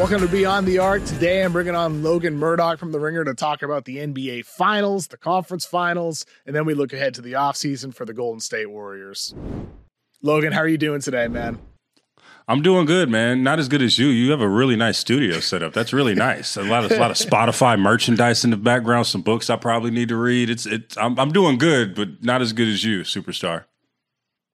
Welcome to Beyond the Arc. Today I'm bringing on Logan Murdock from The Ringer to talk about the NBA Finals, the conference finals, and then we look ahead to the offseason for the Golden State Warriors. Logan, how are you doing today, man? I'm doing good, man. Not as good as you. You have a really nice studio set up. That's really nice. A lot of a lot of Spotify merchandise in the background. Some books I probably need to read. It's it. I'm, I'm doing good, but not as good as you, superstar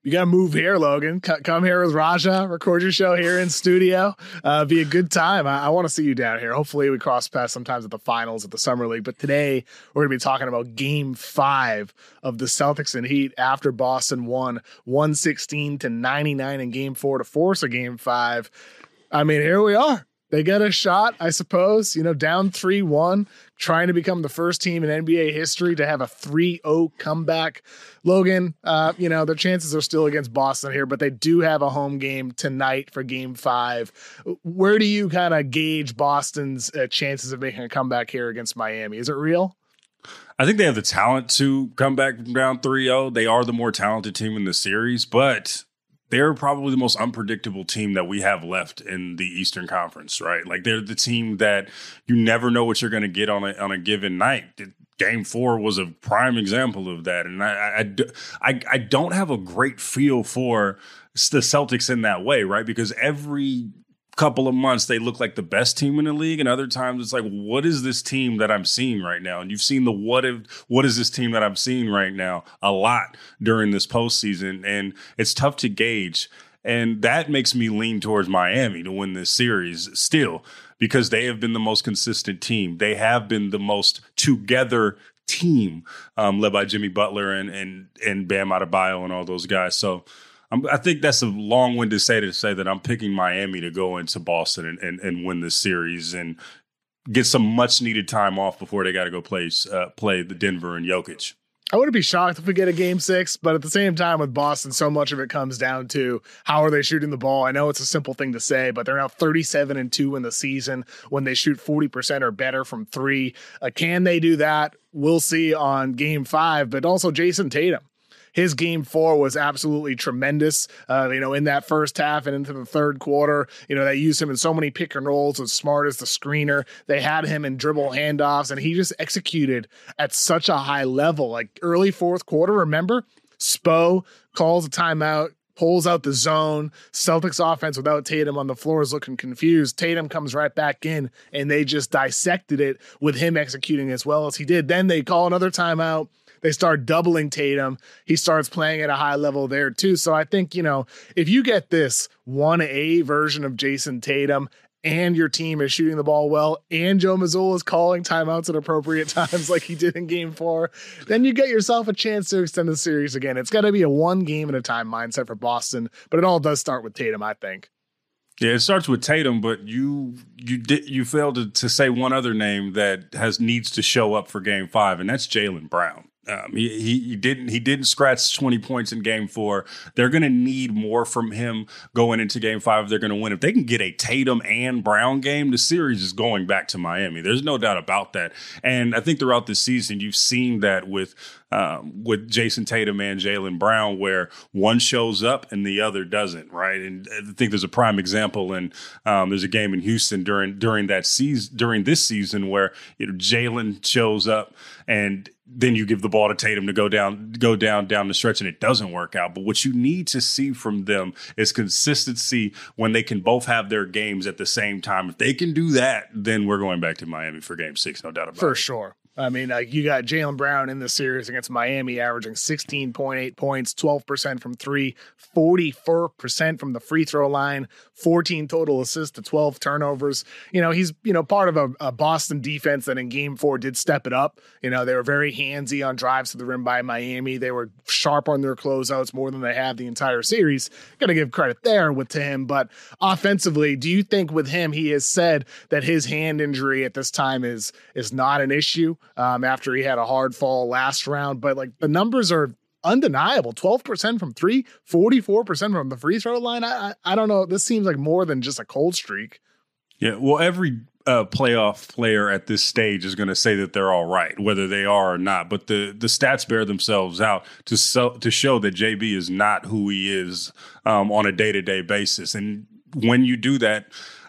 you got to move here, Logan. C- come here with Raja, record your show here in studio. Uh, be a good time. I, I want to see you down here. Hopefully, we cross paths sometimes at the finals at the Summer League. But today, we're going to be talking about game five of the Celtics and Heat after Boston won 116 to 99 in game four to force a game five. I mean, here we are they get a shot, I suppose, you know, down 3 1, trying to become the first team in NBA history to have a 3 0 comeback. Logan, uh, you know, their chances are still against Boston here, but they do have a home game tonight for game five. Where do you kind of gauge Boston's uh, chances of making a comeback here against Miami? Is it real? I think they have the talent to come back from down 3 0. They are the more talented team in the series, but they're probably the most unpredictable team that we have left in the Eastern Conference, right? Like they're the team that you never know what you're going to get on a on a given night. Game four was a prime example of that, and I, I, I, I don't have a great feel for the Celtics in that way, right? Because every couple of months they look like the best team in the league and other times it's like what is this team that i'm seeing right now? And you've seen the what if what is this team that i'm seeing right now a lot during this postseason and it's tough to gauge. And that makes me lean towards miami to win this series still because they have been the most consistent team. They have been the most together team um, led by jimmy butler and and and bam Adebayo and all those guys. So I'm, i think that's a long-winded say to say that I'm picking Miami to go into Boston and, and, and win this series and get some much-needed time off before they got to go play uh, play the Denver and Jokic. I wouldn't be shocked if we get a game six, but at the same time, with Boston, so much of it comes down to how are they shooting the ball. I know it's a simple thing to say, but they're now 37 and two in the season when they shoot 40% or better from three. Uh, can they do that? We'll see on game five, but also Jayson Tatum his game four was absolutely tremendous. Uh, you know, in that first half and into the third quarter, you know, they used him in so many pick and rolls as smart as the screener. They had him in dribble handoffs, and he just executed at such a high level. Like early fourth quarter, remember? Spo calls a timeout, pulls out the zone. Celtics offense without Tatum on the floor is looking confused. Tatum comes right back in and they just dissected it with him executing as well as he did. Then they call another timeout. They start doubling Tatum. He starts playing at a high level there too. So I think, you know, if you get this 1A version of Jayson Tatum and your team is shooting the ball well, and Joe Mazzulla is calling timeouts at appropriate times like he did in game four, then you get yourself a chance to extend the series again. It's got to be a one game at a time mindset for Boston, but it all does start with Tatum, I think. Yeah, it starts with Tatum, but you you did you failed to, to say one other name that has needs to show up for Game Five, and that's Jaylen Brown. Um, he, he, didn't he didn't scratch 20 points in game four. They're going to need more from him going into game five. They're going to win. If they can get a Tatum and Brown game, the series is going back to Miami. There's no doubt about that. And I think throughout the season, you've seen that with um, with Jayson Tatum and Jaylen Brown, where one shows up and the other doesn't, right? And I think there's a prime example, and um, there's a game in Houston during during that season during this season where you know Jaylen shows up and then you give the ball to Tatum to go down, go down, down the stretch, and it doesn't work out. But what you need to see from them is consistency when they can both have their games at the same time. If they can do that, then we're going back to Miami for Game Six, no doubt about for it. For sure. I mean, like you got Jaylen Brown in the series against Miami, averaging 16.8 points, 12% from three, 44% from the free throw line, 14 total assists to 12 turnovers. You know, he's, you know, part of a, a, Boston defense that in game four did step it up. You know, they were very handsy on drives to the rim by Miami. They were sharp on their closeouts more than they have the entire series. Got to give credit there with to him. But offensively, do you think with him, he has said that his hand injury at this time is is not an issue um, after he had a hard fall last round? But like the numbers are undeniable. 12% from three 44% from the free throw line. I, I, I don't know. This seems like more than just a cold streak. Yeah well every uh, playoff player at this stage is going to say that they're all right whether they are or not but the the stats bear themselves out to so, to show that JB is not who he is um, on a day-to-day basis. And when you do that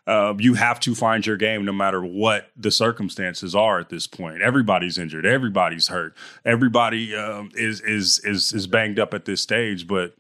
uh, you have to find your game no matter what the circumstances are at this point. Everybody's injured, everybody's hurt, everybody um, is is is is banged up at this stage, but.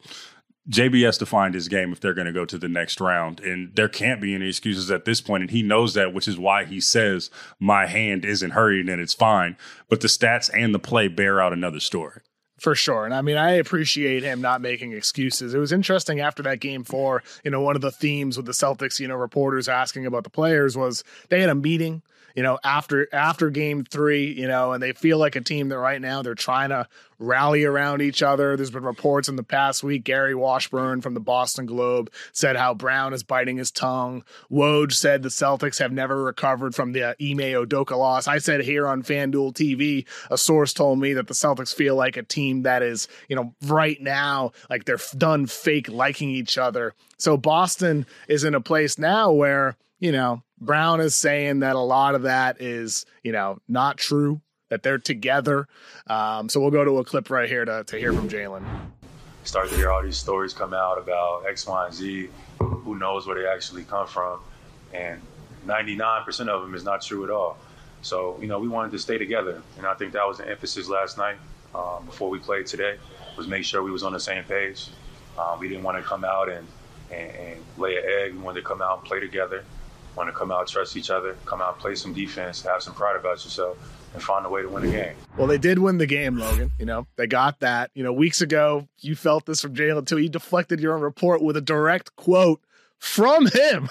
JB has to find his game if they're going to go to the next round. And there can't be any excuses at this point, And he knows that, which is why he says, My hand isn't hurting and it's fine. But the stats and the play bear out another story. For sure. And I mean, I appreciate him not making excuses. It was interesting after that game four, you know, one of the themes with the Celtics, you know, reporters asking about the players was they had a meeting you know, after after game three, you know, and they feel like a team that right now they're trying to rally around each other. There's been reports in the past week. Gary Washburn from the Boston Globe said how Brown is biting his tongue. Woj said the Celtics have never recovered from the uh, Ime Udoka loss. I said here on FanDuel TV, a source told me that the Celtics feel like a team that is, you know, right now, like they're done fake liking each other. So Boston is in a place now where, you know, Brown is saying that a lot of that is, you know, not true, that they're together. Um, so we'll go to a clip right here to, to hear from Jaylen. Start to hear all these stories come out about X, Y, and Z. Who knows where they actually come from? And 99% of them is not true at all. So, you know, we wanted to stay together. And I think that was the emphasis last night um, before we played today was make sure we was on the same page. Um, we didn't want to come out and, and, and lay an egg. We wanted to come out and play together want to come out, trust each other, come out, play some defense, have some pride about yourself, and find a way to win a game. Well, they did win the game, Logan. You know, they got that. You know, weeks ago, you felt this from Jaylen too. He deflected your own report with a direct quote from him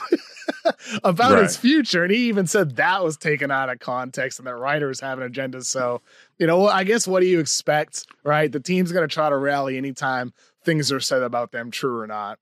about right. his future. And he even said that was taken out of context and that writers have an agenda. So, you know, I guess what do you expect, right? The team's going to try to rally anytime things are said about them, true or not.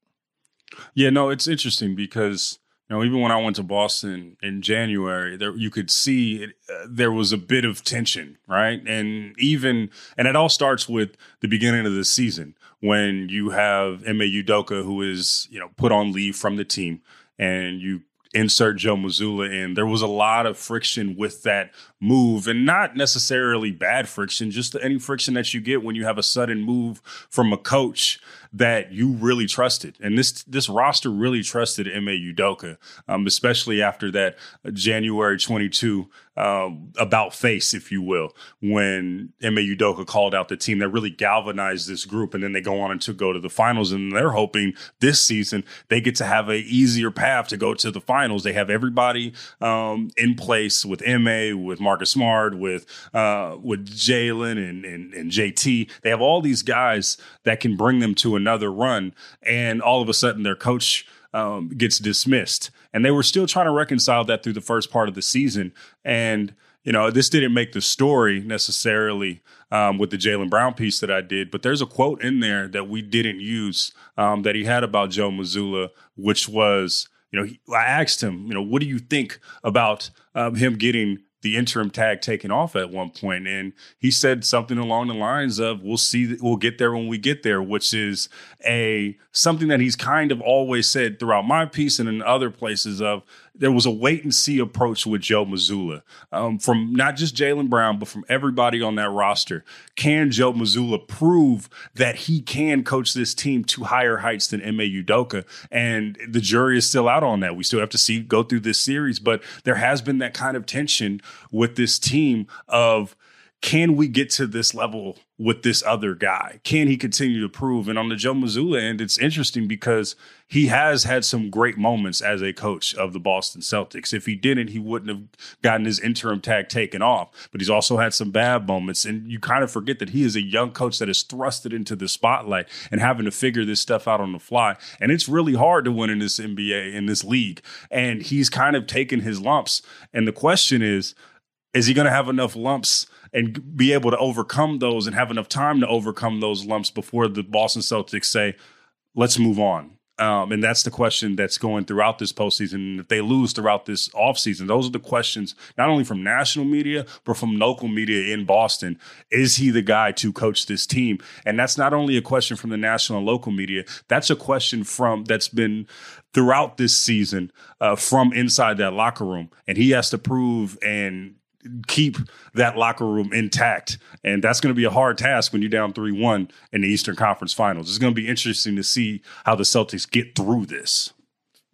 Yeah, no, it's interesting because you know, even when I went to Boston in January, there you could see it, uh, there was a bit of tension, right? And even and it all starts with the beginning of the season when you have Ime Udoka who is you know put on leave from the team, and you insert Joe Mazzulla in. There was a lot of friction with that move, and not necessarily bad friction, just any friction that you get when you have a sudden move from a coach that you really trusted. And this this roster really trusted Ime Udoka, um, especially after that January 22 um, about face, if you will, when Ime Udoka called out the team that really galvanized this group. And then they go on and to go to the finals. And they're hoping this season they get to have an easier path to go to the finals. They have everybody um, in place with Ime, with Marcus Smart, with uh, with Jaylen and, and, and JT. They have all these guys that can bring them to another run, and all of a sudden their coach um, gets dismissed. And they were still trying to reconcile that through the first part of the season. And you know, this didn't make the story necessarily um, with the Jaylen Brown piece that I did, but there's a quote in there that we didn't use um, that he had about Joe Mazzulla, which was, you know, I asked him, you know, what do you think about um, him getting the interim tag taken off at one point, and he said something along the lines of, "We'll see, we'll get there when we get there," which is a something that he's kind of always said throughout my piece and in other places of there was a wait and see approach with Joe Mazzulla um, from not just Jaylen Brown, but from everybody on that roster. Can Joe Mazzulla prove that he can coach this team to higher heights than Ime Udoka? And the jury is still out on that. We still have to see go through this series, but there has been that kind of tension with this team of can we get to this level with this other guy? Can he continue to prove? And on the Joe Mazzulla end, it's interesting because he has had some great moments as a coach of the Boston Celtics. If he didn't, he wouldn't have gotten his interim tag taken off. But he's also had some bad moments. And you kind of forget that he is a young coach that is thrusted into the spotlight and having to figure this stuff out on the fly. And it's really hard to win in this NBA, in this league. And he's kind of taken his lumps. And the question is, is he going to have enough lumps and be able to overcome those and have enough time to overcome those lumps before the Boston Celtics say, let's move on? Um, and that's the question that's going throughout this postseason. And if they lose throughout this offseason, those are the questions, not only from national media, but from local media in Boston. Is he the guy to coach this team? And that's not only a question from the national and local media, that's a question from that's been throughout this season uh, from inside that locker room. And he has to prove and keep that locker room intact. And that's going to be a hard task when you're down 3 1 in the Eastern Conference Finals. It's going to be interesting to see how the Celtics get through this.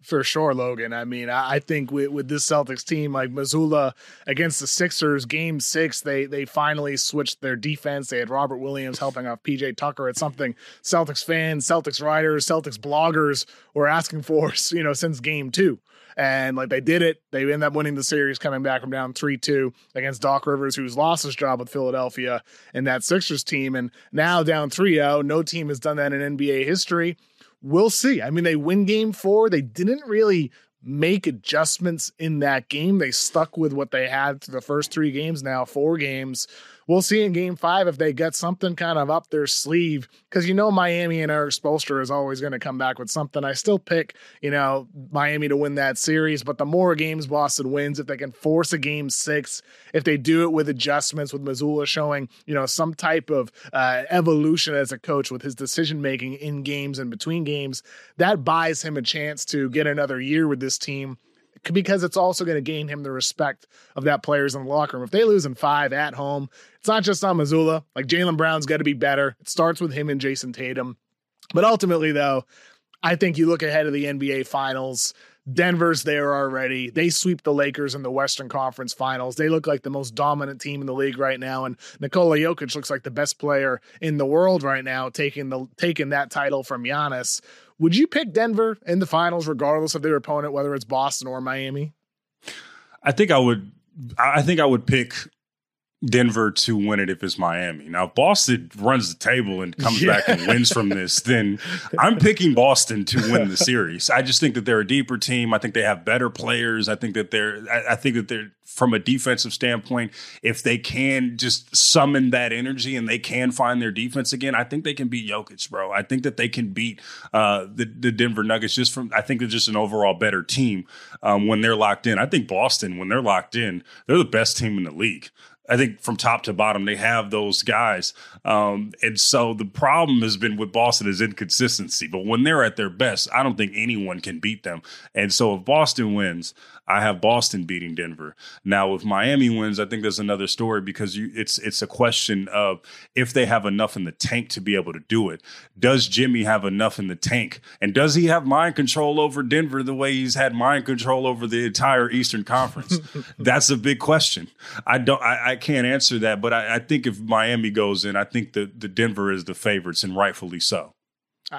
For sure, Logan. I mean, I think with, with this Celtics team, like Mazzulla against the Sixers, game six, they they finally switched their defense. They had Robert Williams helping off PJ Tucker. It's something Celtics fans, Celtics writers, Celtics bloggers were asking for, you know, since game two. And like they did it. They end up winning the series, coming back from down 3 2 against Doc Rivers, who's lost his job with Philadelphia and that Sixers team. And now down 3 0. No team has done that in NBA history. We'll see. I mean, they win game four. They didn't really make adjustments in that game. They stuck with what they had for the first three games now, four games we'll see in game five if they get something kind of up their sleeve. Because you know Miami and Erik Spoelstra is always going to come back with something. I still pick, you know, Miami to win that series, but the more games Boston wins, if they can force a game six, if they do it with adjustments, with Mazzulla showing, you know, some type of uh, evolution as a coach with his decision making in games and between games, that buys him a chance to get another year with this team because it's also going to gain him the respect of that players in the locker room. If they lose in five at home, it's not just on Mazzulla. Like Jaylen Brown's got to be better. It starts with him and Jayson Tatum. But ultimately, though, I think you look ahead of the NBA Finals. Denver's there already. They sweep the Lakers in the Western Conference Finals. They look like the most dominant team in the league right now, and Nikola Jokic looks like the best player in the world right now, taking the taking that title from Giannis. Would you pick Denver in the finals, regardless of their opponent, whether it's Boston or Miami? I think I would. I think I would pick Denver to win it if it's Miami. Now, if Boston runs the table and comes yeah. back and wins from this, then I'm picking Boston to win the series. I just think that they're a deeper team. I think they have better players. I think that they're, I, I think that they're, from a defensive standpoint, if they can just summon that energy and they can find their defense again, I think they can beat Jokic, bro. I think that they can beat uh, the, the Denver Nuggets just from, I think they're just an overall better team um, when they're locked in. I think Boston, when they're locked in, they're the best team in the league. I think from top to bottom, they have those guys. Um, and so the problem has been with Boston is inconsistency. But when they're at their best, I don't think anyone can beat them. And so if Boston wins, I have Boston beating Denver. Now, if Miami wins, I think there's another story because you, it's it's a question of if they have enough in the tank to be able to do it. Does Jimmy have enough in the tank, and does he have mind control over Denver the way he's had mind control over the entire Eastern Conference? That's a big question. I don't. I, I can't answer that, but I, I, think if Miami goes in, I think the the Denver is the favorites, and rightfully so.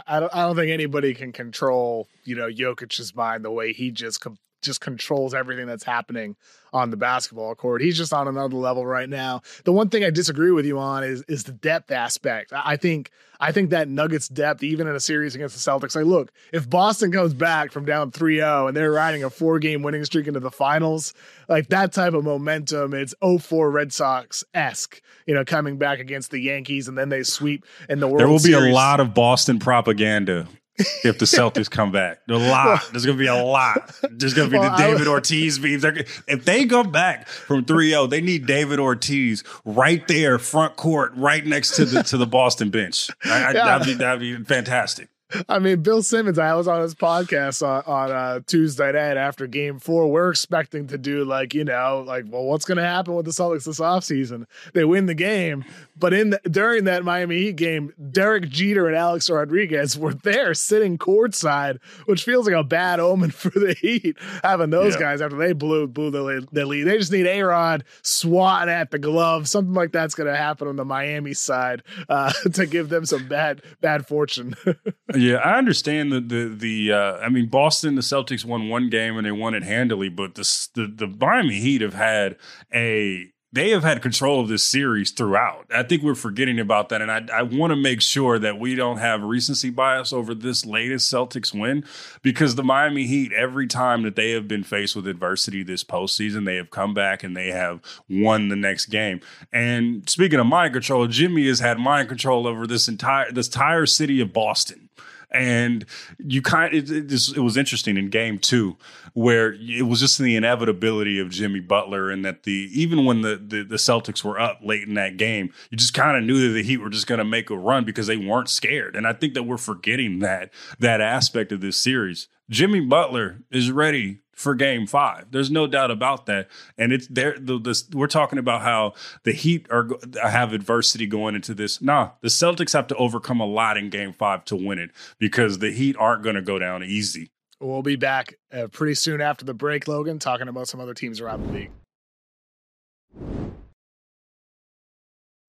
I don't, I don't think anybody can control, you know, Jokic's mind the way he just com- just controls everything that's happening on the basketball court. He's just on another level right now. The one thing I disagree with you on is is the depth aspect. I think I think that Nuggets depth, even in a series against the Celtics, like look, if Boston comes back from down 3-0 and they're riding a four-game winning streak into the finals, like that type of momentum, it's 04 Red Sox-esque, you know, coming back against the Yankees and then they sweep in the World There will Series. be a lot of Boston propaganda if the Celtics come back. A lot. There's going to be a lot. There's going to be well, the David Ortiz beams. If they come back from 3-0, they need David Ortiz right there, front court, right next to the to the Boston bench. I, yeah. that'd, be, that'd be fantastic. I mean, Bill Simmons, I was on his podcast on, on uh, Tuesday night after game four. We're expecting to do like, you know, like, well, what's going to happen with the Celtics this offseason? They win the game. But in the, during that Miami Heat game, Derek Jeter and Alex Rodriguez were there sitting courtside, which feels like a bad omen for the Heat, having those yeah. guys after they blew, blew the, the lead. They just need A Rod swatting at the glove. Something like that's going to happen on the Miami side uh, to give them some bad, bad fortune. Yeah, I understand the the the. Uh, I mean, Boston, the Celtics won one game and they won it handily, but the the, the Miami Heat have had a they have had control of this series throughout. I think we're forgetting about that. And I, I want to make sure that we don't have recency bias over this latest Celtics win because the Miami Heat, every time that they have been faced with adversity this postseason, they have come back and they have won the next game. And speaking of mind control, Jimmy has had mind control over this entire this entire city of Boston and you kind it, it, it, was interesting in game two where it was just the inevitability of Jimmy Butler and that the even when the the, the Celtics were up late in that game, you just kind of knew that the Heat were just going to make a run because they weren't scared. And I think that we're forgetting that that aspect of this series. Jimmy Butler is ready for game five. There's no doubt about that. And it's there. The, the, we're talking about how the Heat are have adversity going into this. Nah, the Celtics have to overcome a lot in game five to win it because the Heat aren't going to go down easy. We'll be back uh, pretty soon after the break, Logan, talking about some other teams around the league.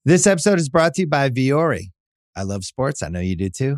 This episode is brought to you by Vuori. I love sports. I know you do too.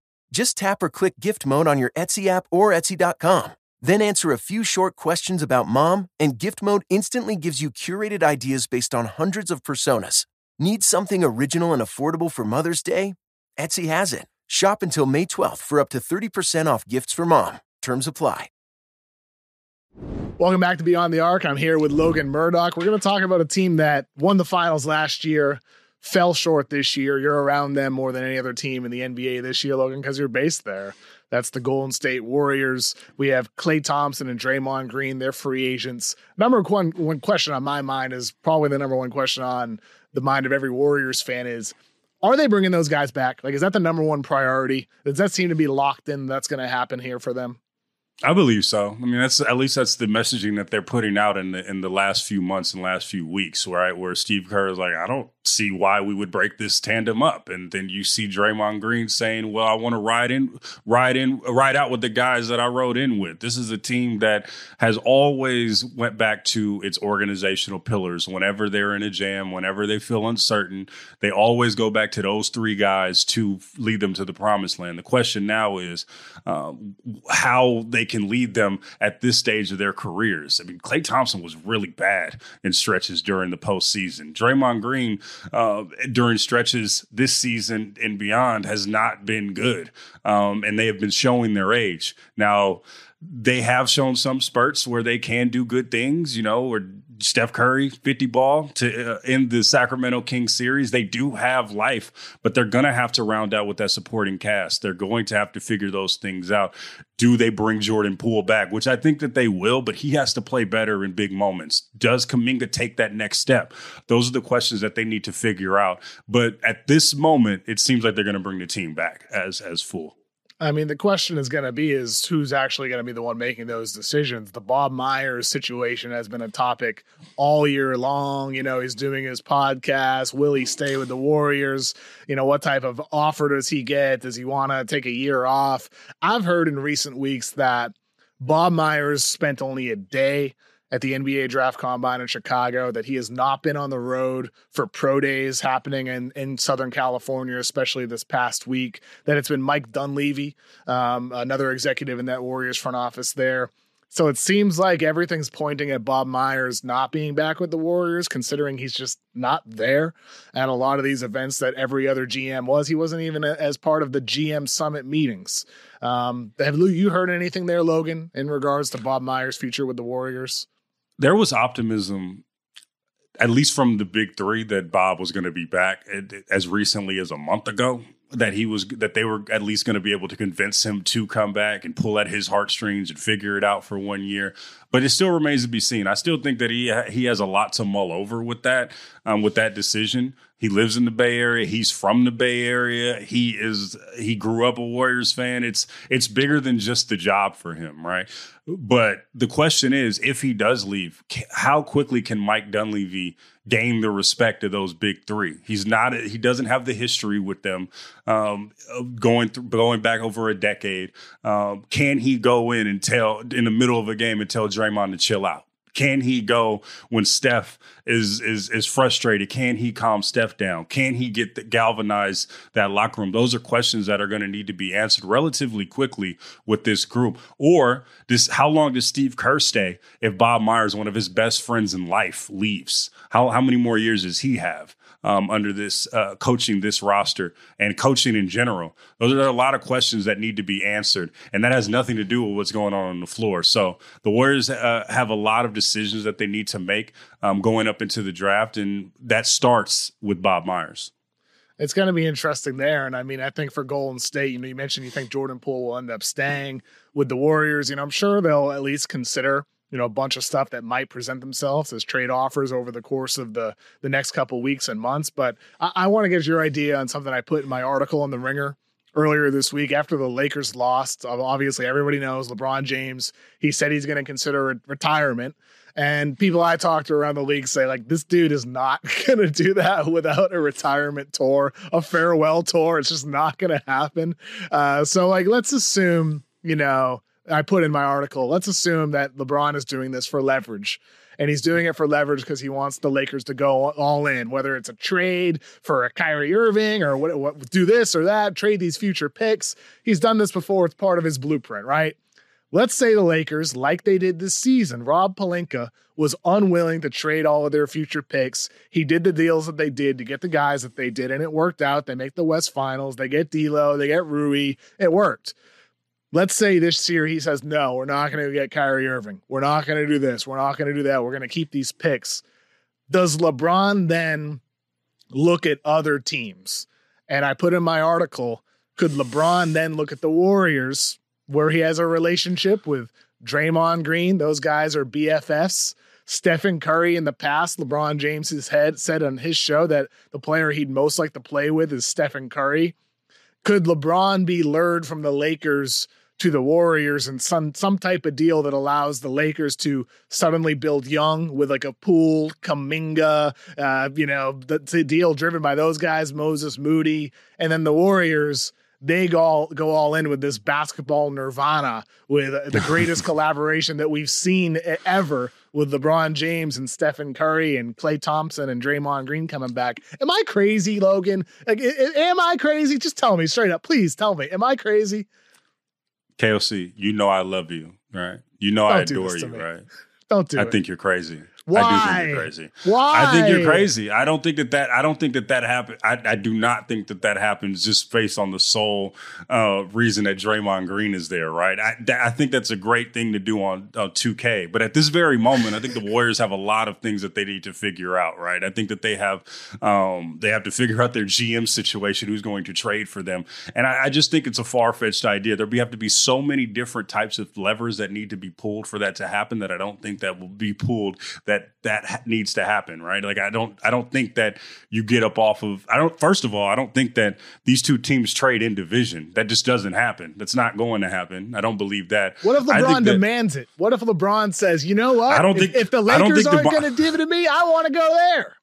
Just tap or click gift mode on your Etsy app or Etsy.com. Then answer a few short questions about mom, and Gift Mode instantly gives you curated ideas based on hundreds of personas. Need something original and affordable for Mother's Day? Etsy has it. Shop until May 12th for up to 30% off gifts for mom. Terms apply. Welcome back to Beyond the Arc. I'm here with Logan Murdock. We're going to talk about a team that won the finals last year, fell short this year. You're around them more than any other team in the NBA this year, Logan, because you're based there. That's the Golden State Warriors. We have Klay Thompson and Draymond Green. They're free agents. Number one, one question on my mind is probably the number one question on the mind of every Warriors fan is are they bringing those guys back? Like, is that the number one priority? Does that seem to be locked in? That's going to happen here for them. I believe so. I mean, that's at least that's the messaging that they're putting out in the in the last few months and last few weeks, right? Where Steve Kerr is like, I don't see why we would break this tandem up, and then you see Draymond Green saying, "Well, I want to ride in, ride in, ride out with the guys that I rode in with." This is a team that has always went back to its organizational pillars. Whenever they're in a jam, whenever they feel uncertain, they always go back to those three guys to lead them to the promised land. The question now is uh, how they can lead them at this stage of their careers. I mean, Klay Thompson was really bad in stretches during the postseason. Draymond Green uh, during stretches this season and beyond has not been good, um, and they have been showing their age now they have shown some spurts where they can do good things, you know, or Steph Curry 50 ball to uh, end the Sacramento Kings series. They do have life, but they're going to have to round out with that supporting cast. They're going to have to figure those things out. Do they bring Jordan Poole back, which I think that they will, but he has to play better in big moments. Does Kuminga take that next step? Those are the questions that they need to figure out. But at this moment, it seems like they're going to bring the team back as as full. I mean, the question is going to be is who's actually going to be the one making those decisions. The Bob Myers situation has been a topic all year long. You know, he's doing his podcast. Will he stay with the Warriors? You know, what type of offer does he get? Does he want to take a year off? I've heard in recent weeks that Bob Myers spent only a day at the NBA draft combine in Chicago, that he has not been on the road for pro days happening in, in Southern California, especially this past week, that it's been Mike Dunleavy, um, another executive in that Warriors front office there. So it seems like everything's pointing at Bob Myers not being back with the Warriors, considering he's just not there at a lot of these events that every other GM was. He wasn't even as part of the GM summit meetings. Um, have you heard anything there, Logan, in regards to Bob Myers' future with the Warriors? There was optimism at least from the big three that bob was going to be back eh, as recently as a month ago that he was that they were at least going to be able to convince him to come back and pull at his heartstrings and figure it out for one year but it still remains to be seen i still think that he he has a lot to mull over with that um, with that decision he lives in the Bay Area. He's from the Bay Area. He is he grew up a Warriors fan. It's it's bigger than just the job for him, right? But the question is, if he does leave, how quickly can Mike Dunleavy gain the respect of those big three? He's not. He doesn't have the history with them um, going through, going back over a decade. Um, can he go in and tell in the middle of a game and tell Draymond to chill out? Can he go when Steph is is is frustrated? Can he calm Steph down? Can he get the, galvanize that locker room? Those are questions that are going to need to be answered relatively quickly with this group. Or this, how long does Steve Kerr stay if Bob Myers, one of his best friends in life, leaves? How how many more years does he have? um, under this uh, coaching this roster and coaching in general? Those are a lot of questions that need to be answered, and that has nothing to do with what's going on on the floor. So the Warriors uh, have a lot of decisions that they need to make um, going up into the draft, and that starts with Bob Myers it's going to be interesting there. And I mean, I think for Golden State, you know, you mentioned you think Jordan Poole will end up staying with the Warriors. You know, I'm sure they'll at least consider you know a bunch of stuff that might present themselves as trade offers over the course of the the next couple weeks and months. But I, I want to get your idea on something I put in my article on the Ringer earlier this week after the Lakers lost. Obviously, everybody knows LeBron James. He said he's going to consider retirement. And people I talk to around the league say, like, this dude is not going to do that without a retirement tour, a farewell tour. It's just not going to happen. Uh, so, like, let's assume, you know, I put in my article, let's assume that LeBron is doing this for leverage. And he's doing it for leverage because he wants the Lakers to go all in, whether it's a trade for a Kyrie Irving or what, what do this or that, trade these future picks. He's done this before. It's part of his blueprint, right? Let's say the Lakers, like they did this season, Rob Pelinka was unwilling to trade all of their future picks. He did the deals that they did to get the guys that they did, and it worked out. They make the West Finals. They get D'Lo. They get Rui. It worked. Let's say this year he says, no, we're not going to get Kyrie Irving. We're not going to do this. We're not going to do that. We're going to keep these picks. Does LeBron then look at other teams? And I put in my article, could LeBron then look at the Warriors where he has a relationship with Draymond Green? Those guys are BFFs. Stephen Curry in the past, LeBron James's head said on his show that the player he'd most like to play with is Stephen Curry. Could LeBron be lured from the Lakers to the Warriors and some some type of deal that allows the Lakers to suddenly build young with like a Poole, Kuminga, uh, you know, the, the deal driven by those guys, Moses Moody, and then the Warriors they go all, go all in with this basketball nirvana with the greatest collaboration that we've seen ever with LeBron James and Stephen Curry and Klay Thompson and Draymond Green coming back. Am I crazy, Logan? Like, am I crazy? Just tell me straight up, please tell me. Am I crazy? KOC, you know I love you, right? You know Don't I adore you, right? Don't do I it. I think you're crazy. Why? I do think you're crazy. Why? I think you're crazy. I don't think that that I don't think that that happen. I, I do not think that that happens just based on the sole uh, reason that Draymond Green is there. Right. I, I think that's a great thing to do on uh, 2K. But at this very moment, I think the Warriors have a lot of things that they need to figure out. Right. I think that they have um, they have to figure out their GM situation, who's going to trade for them, and I, I just think it's a far fetched idea. There be have to be so many different types of levers that need to be pulled for that to happen that I don't think that will be pulled. That that that needs to happen, right? Like I don't I don't think that you get up off of I don't first of all, I don't think that these two teams trade in division. That just doesn't happen. That's not going to happen. I don't believe that. What if LeBron demands it? What if LeBron says, "You know what? I don't think if, if the Lakers aren't going to give it to me, I want to go there."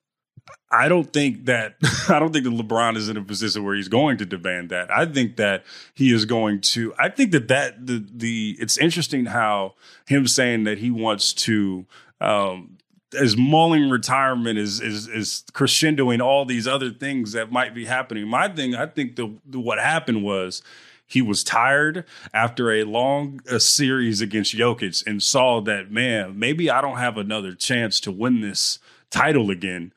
I don't think that I don't think that LeBron is in a position where he's going to demand that. I think that he is going to. I think that that the the it's interesting how him saying that he wants to um, as mulling retirement is is is crescendoing all these other things that might be happening. My thing, I think the, the what happened was he was tired after a long a series against Jokic and saw that man, maybe I don't have another chance to win this title again.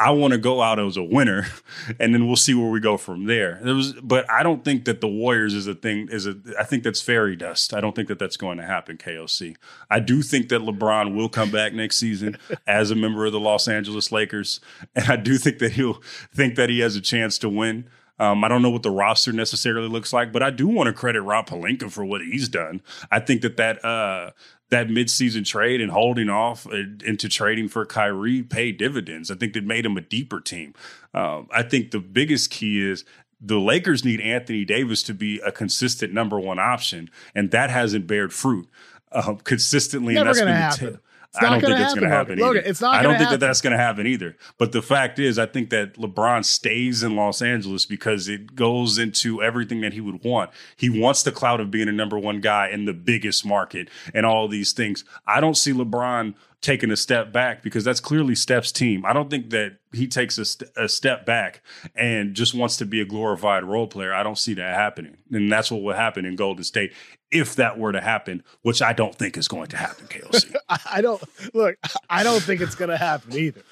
I want to go out as a winner, and then we'll see where we go from there. There was, but I don't think that the Warriors is a thing. Is a I think that's fairy dust. I don't think that that's going to happen. KOC. I do think that LeBron will come back next season as a member of the Los Angeles Lakers, and I do think that he'll think that he has a chance to win. Um, I don't know what the roster necessarily looks like, but I do want to credit Rob Pelinka for what he's done. I think that that uh, that midseason trade and holding off into trading for Kyrie paid dividends. I think that made him a deeper team. Um, I think the biggest key is the Lakers need Anthony Davis to be a consistent number one option, and that hasn't bared fruit uh, consistently. Never and going to happen. I don't think it's going to happen. Logan, it's not. I don't think happen. that that's going to happen either. But the fact is, I think that LeBron stays in Los Angeles because it goes into everything that he would want. He wants the cloud of being a number one guy in the biggest market and all these things. I don't see LeBron taking a step back because that's clearly Steph's team. I don't think that he takes a, st- a, step back and just wants to be a glorified role player. I don't see that happening. And that's what will happen in Golden State if that were to happen, which I don't think is going to happen, KOC. I don't look, I don't think it's going to happen either.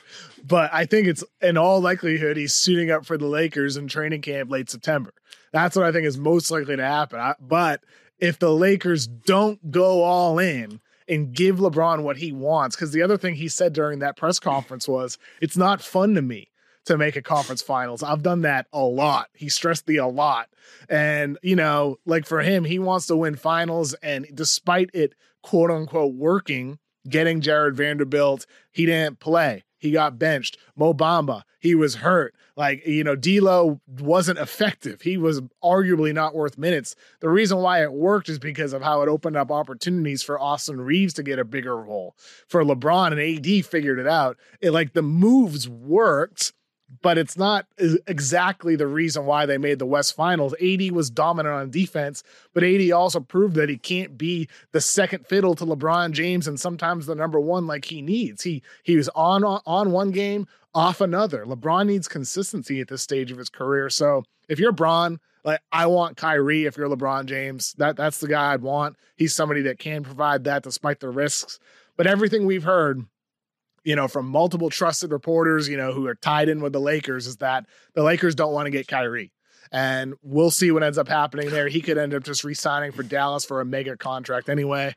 But I think it's in all likelihood he's suiting up for the Lakers in training camp late September. That's what I think is most likely to happen. I, but if the Lakers don't go all in and give LeBron what he wants, because the other thing he said during that press conference was, it's not fun to me to make a conference finals. I've done that a lot. He stressed the a lot. And, you know, like for him, he wants to win finals. And despite it, quote unquote, working, getting Jarred Vanderbilt, he didn't play. He got benched. Mo Bamba, he was hurt. Like, you know, D'Lo wasn't effective. He was arguably not worth minutes. The reason why it worked is because of how it opened up opportunities for Austin Reaves to get a bigger role. For LeBron and AD figured it out. It like the moves worked but it's not exactly the reason why they made the West Finals. AD was dominant on defense, but AD also proved that he can't be the second fiddle to LeBron James and sometimes the number one like he needs. He he was on on one game, off another. LeBron needs consistency at this stage of his career. So if you're Bron, like I want Kyrie. If you're LeBron James, that that's the guy I'd want. He's somebody that can provide that despite the risks. But everything we've heard you know, from multiple trusted reporters, you know, who are tied in with the Lakers is that the Lakers don't want to get Kyrie. And we'll see what ends up happening there. He could end up just re-signing for Dallas for a mega contract anyway.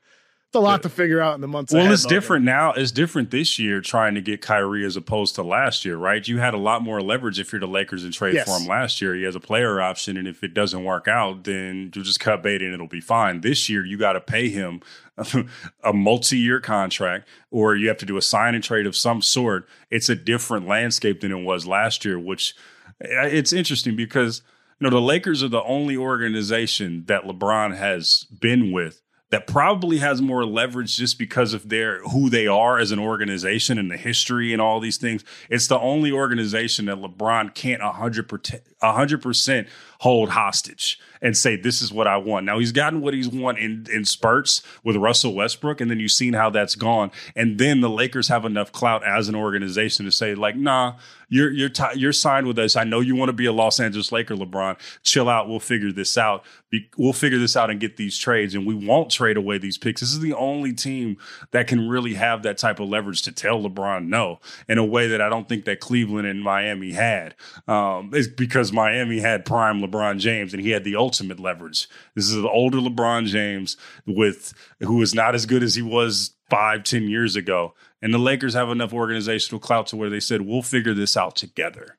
It's a lot to figure out in the months well, ahead, it's different now. It's different this year trying to get Kyrie as opposed to last year, right? You had a lot more leverage if you're the Lakers and trade Yes. for him last year. He has a player option, and if it doesn't work out, then you just cut bait and it'll be fine. This year, you got to pay him a multi-year contract, or you have to do a sign and trade of some sort. It's a different landscape than it was last year, which uh, it's interesting because You know, the Lakers are the only organization that LeBron has been with that probably has more leverage just because of their who they are as an organization and the history and all these things. It's the only organization that LeBron can't 100%, 100% hold hostage and say, this is what I want. Now he's gotten what he's won in, in spurts with Russell Westbrook, and then you've seen how that's gone. And then the Lakers have enough clout as an organization to say, like, nah, you're you're t- you're signed with us. I know you want to be a Los Angeles Laker, LeBron. Chill out. We'll figure this out. Be- we'll figure this out and get these trades, and we won't trade away these picks. This is the only team that can really have that type of leverage to tell LeBron no in a way that I don't think that Cleveland and Miami had. Um, it's because Miami had prime LeBron James, and he had the ultimate leverage. This is the older LeBron James with who is not as good as he was five, ten years ago. And the Lakers have enough organizational clout to where they said, we'll figure this out together.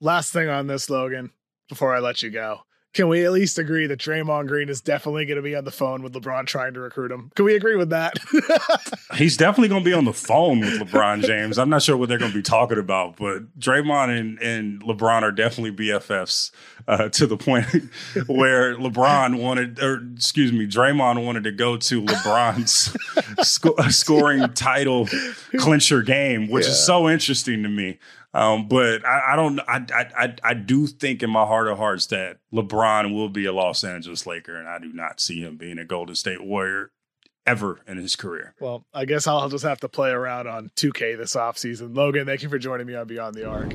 Last thing on this, Logan, before I let you go. Can we at least agree that Draymond Green is definitely going to be on the phone with LeBron trying to recruit him? Can we agree with that? He's definitely going to be on the phone with LeBron James. I'm not sure what they're going to be talking about, but Draymond and, and LeBron are definitely BFFs uh, to the point where LeBron wanted, or excuse me, Draymond wanted to go to LeBron's sc- scoring title clincher game, which yeah. is so interesting to me. Um, but I, I don't. I, I I do think in my heart of hearts that LeBron will be a Los Angeles Laker, and I do not see him being a Golden State Warrior ever in his career. Well, I guess I'll just have to play around on 2K this offseason. Logan, thank you for joining me on Beyond the Arc.